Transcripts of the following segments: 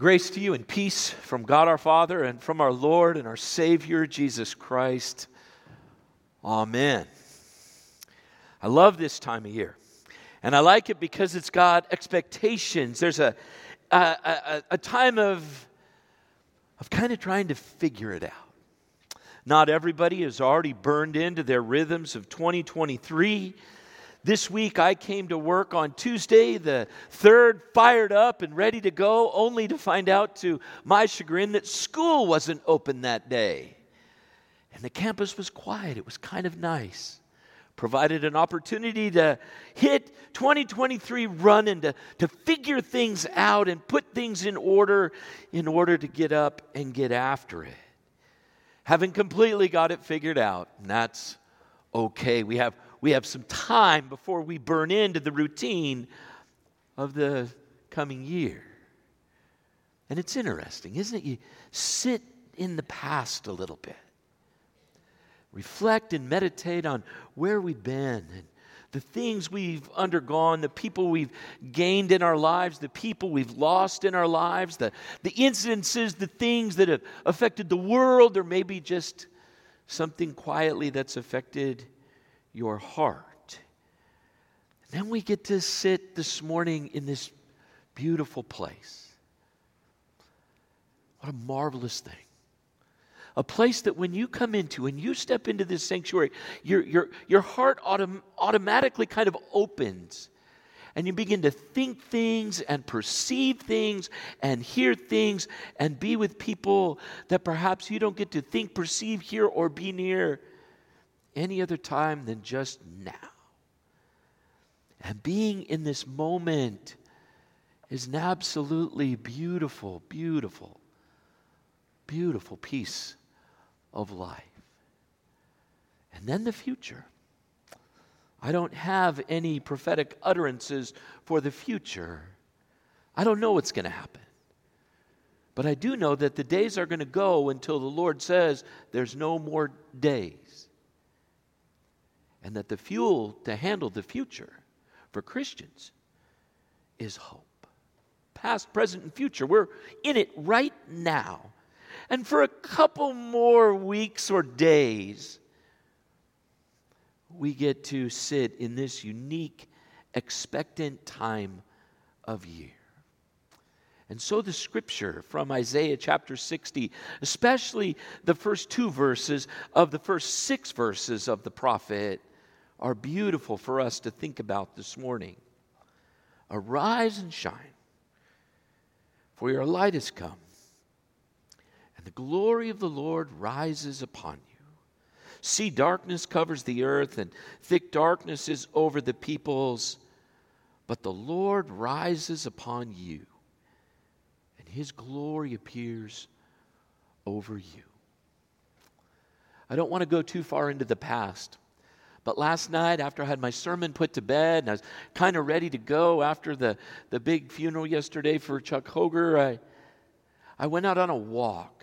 Grace to you and peace from God our Father and from our Lord and our Savior, Jesus Christ. Amen. I love this time of year. And I like it because it's got expectations. There's a, a, a, a time of, of kind of trying to figure it out. Not everybody is already burned into their rhythms of 2023. This week I came to work on Tuesday, the 3rd, fired up and ready to go, only to find out to my chagrin that school wasn't open that day. And the campus was quiet. It was kind of nice. Provided an opportunity to hit 2023 running, to, to figure things out and put things in order in order to get up and get after it. Having completely got it figured out, and that's okay. We have we have some time before we burn into the routine of the coming year. And it's interesting, isn't it? You sit in the past a little bit, reflect and meditate on where we've been and the things we've undergone, the people we've gained in our lives, the people we've lost in our lives, the, the incidences, the things that have affected the world, or maybe just something quietly that's affected your heart. And then we get to sit this morning in this beautiful place. What a marvelous thing. A place that when you come into and you step into this sanctuary, your, your, your heart autom- automatically kind of opens and you begin to think things and perceive things and hear things and be with people that perhaps you don't get to think, perceive, hear, or be near any other time than just now. And being in this moment is an absolutely beautiful, beautiful, beautiful piece of life. And then the future. I don't have any prophetic utterances for the future. I don't know what's going to happen. But I do know that the days are going to go until the Lord says there's no more days and that the fuel to handle the future for Christians is hope. Past, present, and future. We're in it right now. And for a couple more weeks or days, we get to sit in this unique, expectant time of year. And so the scripture from Isaiah chapter 60, especially the first two verses of the first six verses of the prophet, are beautiful for us to think about this morning. Arise and shine, for your light has come, and the glory of the Lord rises upon you. See, darkness covers the earth, and thick darkness is over the peoples, but the Lord rises upon you, his glory appears over you. I don't want to go too far into the past. But last night, after I had my sermon put to bed and I was kind of ready to go after the, the big funeral yesterday for Chuck Hoger, I, I went out on a walk.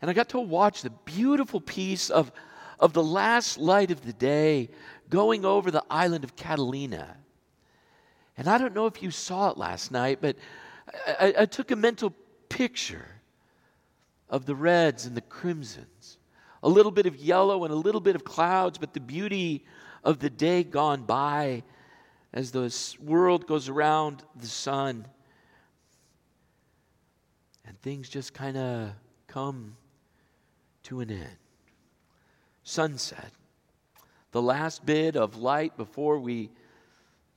And I got to watch the beautiful piece of, of the last light of the day going over the island of Catalina. And I don't know if you saw it last night, but I, I took a mental picture of the reds and the crimsons a little bit of yellow and a little bit of clouds, but the beauty of the day gone by as the world goes around the sun. And things just kind of come to an end. Sunset, the last bit of light before we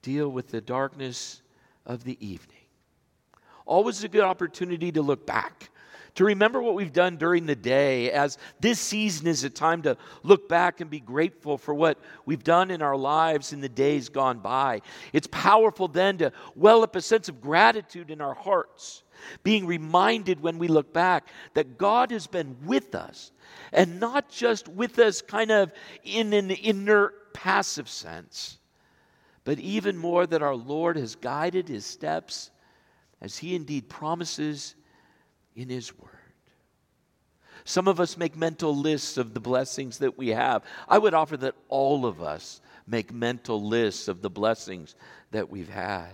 deal with the darkness of the evening. Always a good opportunity to look back to remember what we've done during the day, as this season is a time to look back and be grateful for what we've done in our lives in the days gone by. It's powerful then to well up a sense of gratitude in our hearts, being reminded when we look back that God has been with us, and not just with us kind of in an inert, passive sense, but even more that our Lord has guided his steps as he indeed promises in His Word. Some of us make mental lists of the blessings that we have. I would offer that all of us make mental lists of the blessings that we've had.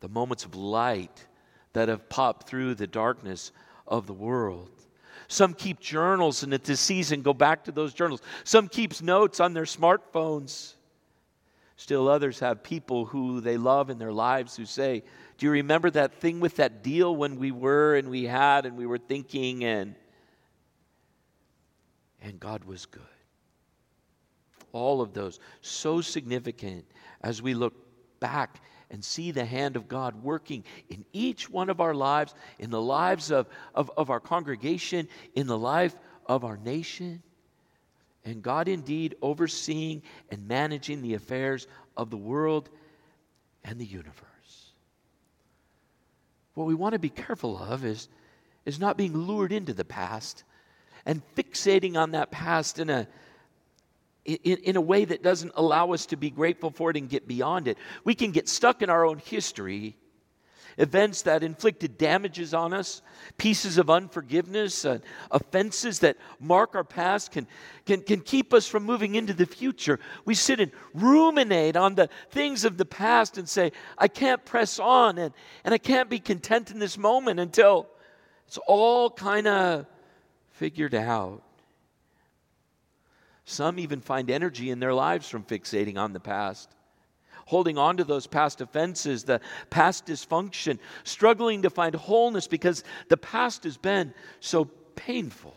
The moments of light, that have popped through the darkness of the world. Some keep journals and at this season go back to those journals. Some keeps notes on their smartphones. Still others have people who they love in their lives who say, Do you remember that thing with that deal when we were and we had and we were thinking and and God was good. All of those so significant as we look back and see the hand of God working in each one of our lives, in the lives of, of, of our congregation, in the life of our nation. And God indeed overseeing and managing the affairs of the world and the universe. What we want to be careful of is, is not being lured into the past and fixating on that past in a in, in a way that doesn't allow us to be grateful for it and get beyond it. We can get stuck in our own history, events that inflicted damages on us, pieces of unforgiveness, uh, offenses that mark our past can, can, can keep us from moving into the future. We sit and ruminate on the things of the past and say, I can't press on and, and I can't be content in this moment until it's all kind of figured out. Some even find energy in their lives from fixating on the past, holding on to those past offenses, the past dysfunction, struggling to find wholeness because the past has been so painful.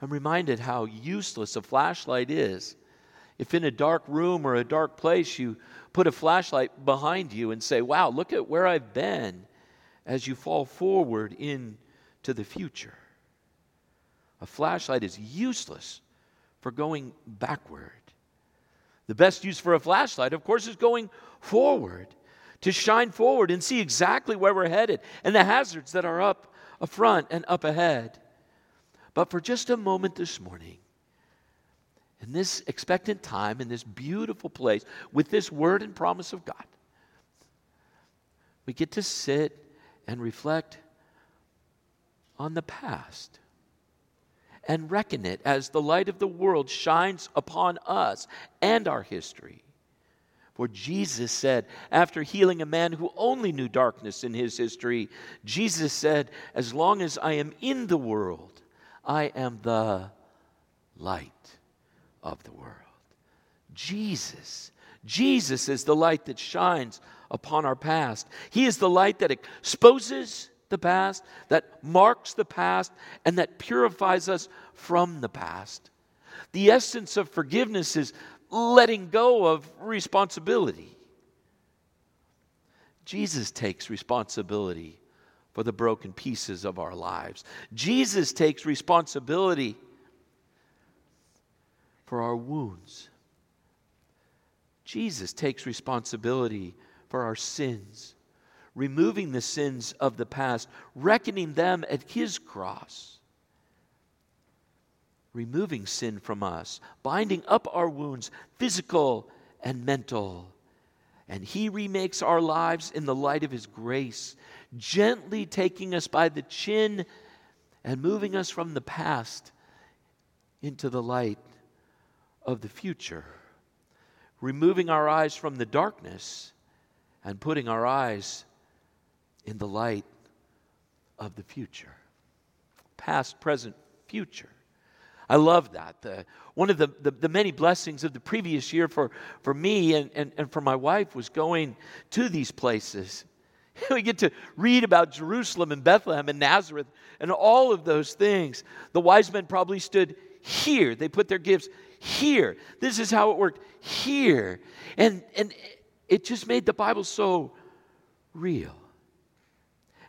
I'm reminded how useless a flashlight is. If in a dark room or a dark place you put a flashlight behind you and say, Wow, look at where I've been as you fall forward into the future. A flashlight is useless for going backward. The best use for a flashlight, of course, is going forward, to shine forward and see exactly where we're headed and the hazards that are up a front and up ahead. But for just a moment this morning, in this expectant time, in this beautiful place, with this word and promise of God, we get to sit and reflect on the past and reckon it as the light of the world shines upon us and our history. For Jesus said, after healing a man who only knew darkness in his history, Jesus said, As long as I am in the world, I am the light of the world. Jesus, Jesus is the light that shines upon our past. He is the light that exposes the past, that marks the past, and that purifies us from the past. The essence of forgiveness is letting go of responsibility. Jesus takes responsibility for the broken pieces of our lives. Jesus takes responsibility for our wounds. Jesus takes responsibility for our sins removing the sins of the past, reckoning them at his cross, removing sin from us, binding up our wounds, physical and mental. And he remakes our lives in the light of his grace, gently taking us by the chin and moving us from the past into the light of the future, removing our eyes from the darkness and putting our eyes in the light of the future past, present, future. I love that. The, one of the, the, the, many blessings of the previous year for, for me and, and, and for my wife was going to these places. We get to read about Jerusalem and Bethlehem and Nazareth and all of those things. The wise men probably stood here. They put their gifts here. This is how it worked here. And, and it just made the Bible so real.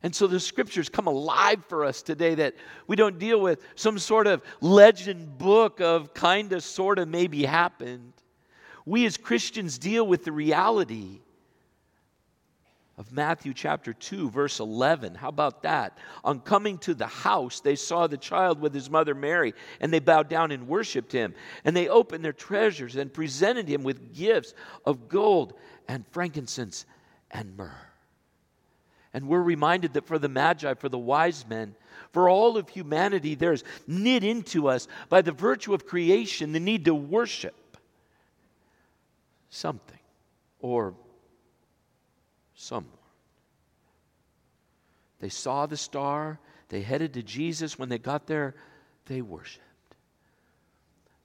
And so the scriptures come alive for us today that we don't deal with some sort of legend book of kind of, sort of, maybe happened. We as Christians deal with the reality of Matthew chapter 2, verse 11. How about that? On coming to the house, they saw the child with his mother Mary, and they bowed down and worshiped him. And they opened their treasures and presented him with gifts of gold and frankincense and myrrh. And we're reminded that for the Magi, for the wise men, for all of humanity, there's knit into us by the virtue of creation the need to worship something or someone. They saw the star. They headed to Jesus. When they got there, they worshiped.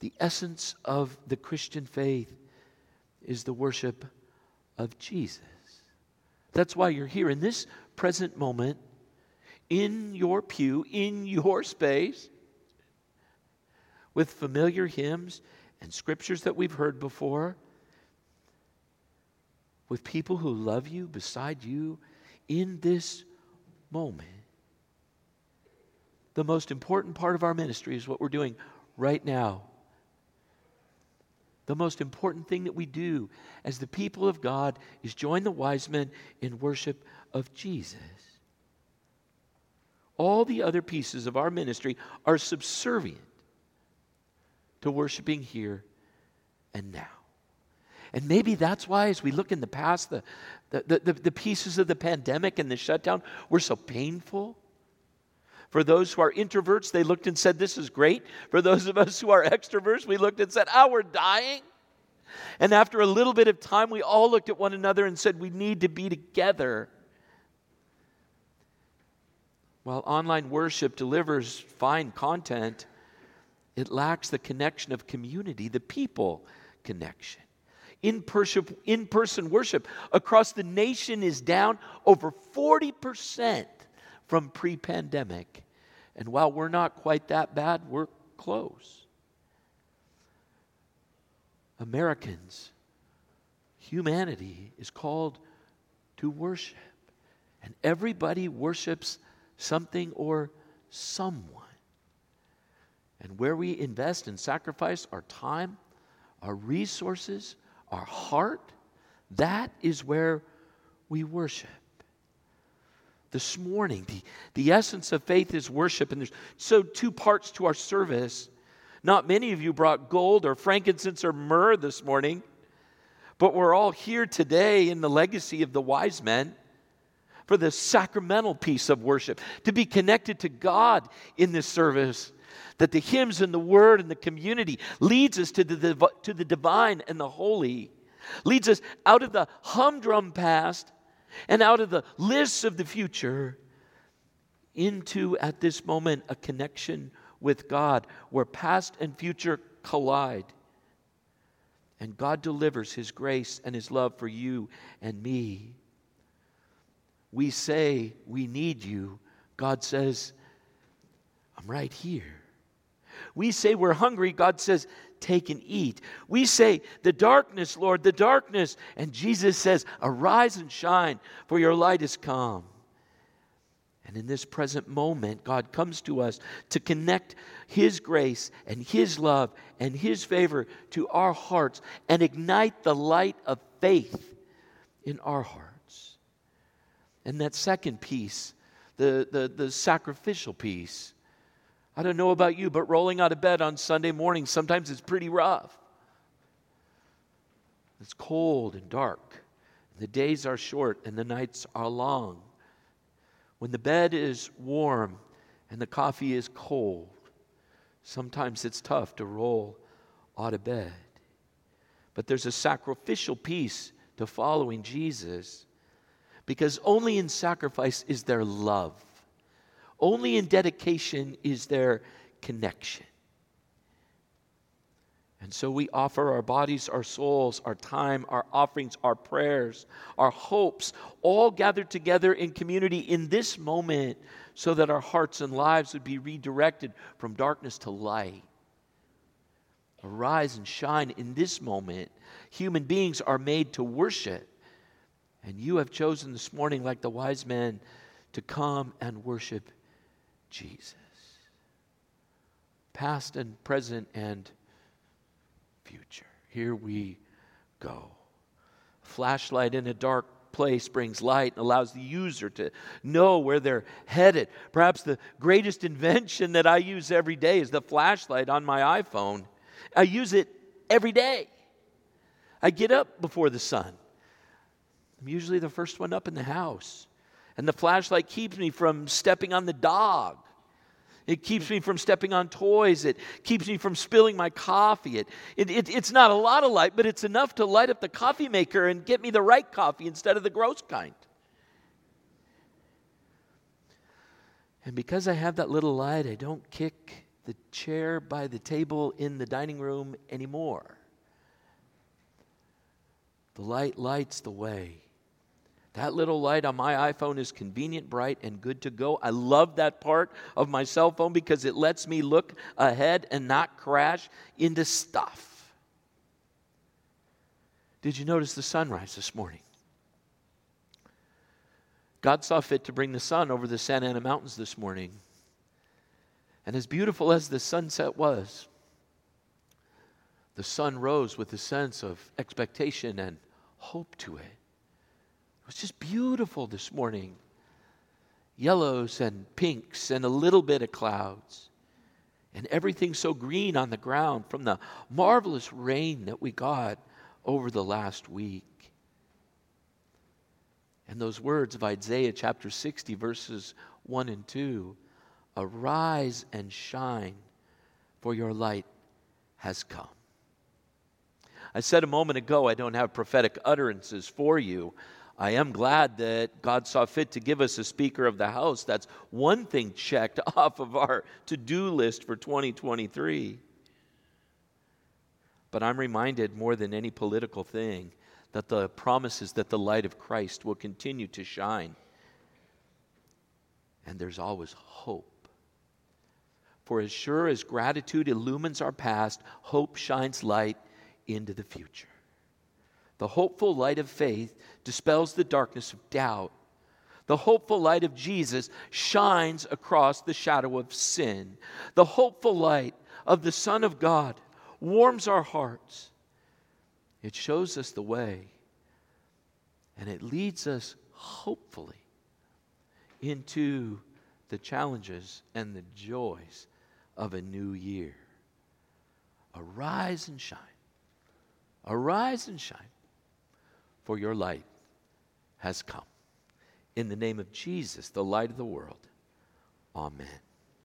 The essence of the Christian faith is the worship of Jesus. That's why you're here in this present moment, in your pew, in your space, with familiar hymns and scriptures that we've heard before, with people who love you beside you in this moment. The most important part of our ministry is what we're doing right now. The most important thing that we do as the people of God is join the wise men in worship of Jesus. All the other pieces of our ministry are subservient to worshiping here and now. And maybe that's why, as we look in the past, the, the, the, the, pieces of the pandemic and the shutdown were so painful. For those who are introverts, they looked and said, This is great. For those of us who are extroverts, we looked and said, Oh, we're dying. And after a little bit of time, we all looked at one another and said, We need to be together. While online worship delivers fine content, it lacks the connection of community, the people connection. In person worship across the nation is down over 40% from pre pandemic. And while we're not quite that bad, we're close. Americans, humanity is called to worship. And everybody worships something or someone. And where we invest and sacrifice our time, our resources, our heart, that is where we worship. This morning, the, the essence of faith is worship, and there's so two parts to our service. Not many of you brought gold or frankincense or myrrh this morning, but we're all here today in the legacy of the wise men for the sacramental piece of worship, to be connected to God in this service that the hymns and the word and the community leads us to the, to the divine and the holy, leads us out of the humdrum past and out of the lists of the future into, at this moment, a connection with God where past and future collide. And God delivers His grace and His love for you and me. We say we need you. God says, I'm right here. We say we're hungry. God says, Take and eat. We say, The darkness, Lord, the darkness. And Jesus says, Arise and shine, for your light is come. And in this present moment, God comes to us to connect His grace and His love and His favor to our hearts and ignite the light of faith in our hearts. And that second piece, the, the, the sacrificial piece, I don't know about you, but rolling out of bed on Sunday morning, sometimes it's pretty rough. It's cold and dark. The days are short and the nights are long. When the bed is warm and the coffee is cold, sometimes it's tough to roll out of bed. But there's a sacrificial piece to following Jesus because only in sacrifice is there love. Only in dedication is there connection. And so we offer our bodies, our souls, our time, our offerings, our prayers, our hopes, all gathered together in community in this moment so that our hearts and lives would be redirected from darkness to light. Arise and shine in this moment. Human beings are made to worship. And you have chosen this morning, like the wise men, to come and worship Jesus. Past and present and future. Here we go. Flashlight in a dark place brings light and allows the user to know where they're headed. Perhaps the greatest invention that I use every day is the flashlight on my iPhone. I use it every day. I get up before the sun. I'm usually the first one up in the house. And the flashlight keeps me from stepping on the dog it keeps me from stepping on toys. It keeps me from spilling my coffee. It, it, it, it's not a lot of light, but it's enough to light up the coffee maker and get me the right coffee instead of the gross kind. And because I have that little light, I don't kick the chair by the table in the dining room anymore. The light lights the way. That little light on my iPhone is convenient, bright, and good to go. I love that part of my cell phone because it lets me look ahead and not crash into stuff. Did you notice the sunrise this morning? God saw fit to bring the sun over the Santa Ana Mountains this morning. And as beautiful as the sunset was, the sun rose with a sense of expectation and hope to it. It was just beautiful this morning. Yellows and pinks and a little bit of clouds. And everything so green on the ground from the marvelous rain that we got over the last week. And those words of Isaiah chapter 60, verses 1 and 2 Arise and shine, for your light has come. I said a moment ago, I don't have prophetic utterances for you. I am glad that God saw fit to give us a Speaker of the House. That's one thing checked off of our to do list for 2023. But I'm reminded more than any political thing that the promises that the light of Christ will continue to shine. And there's always hope. For as sure as gratitude illumines our past, hope shines light into the future. The hopeful light of faith dispels the darkness of doubt. The hopeful light of Jesus shines across the shadow of sin. The hopeful light of the Son of God warms our hearts it shows us the way, and it leads us hopefully into the challenges and the joys of a new year. Arise and shine. Arise and shine, for your light has come. In the name of Jesus, the light of the world. Amen.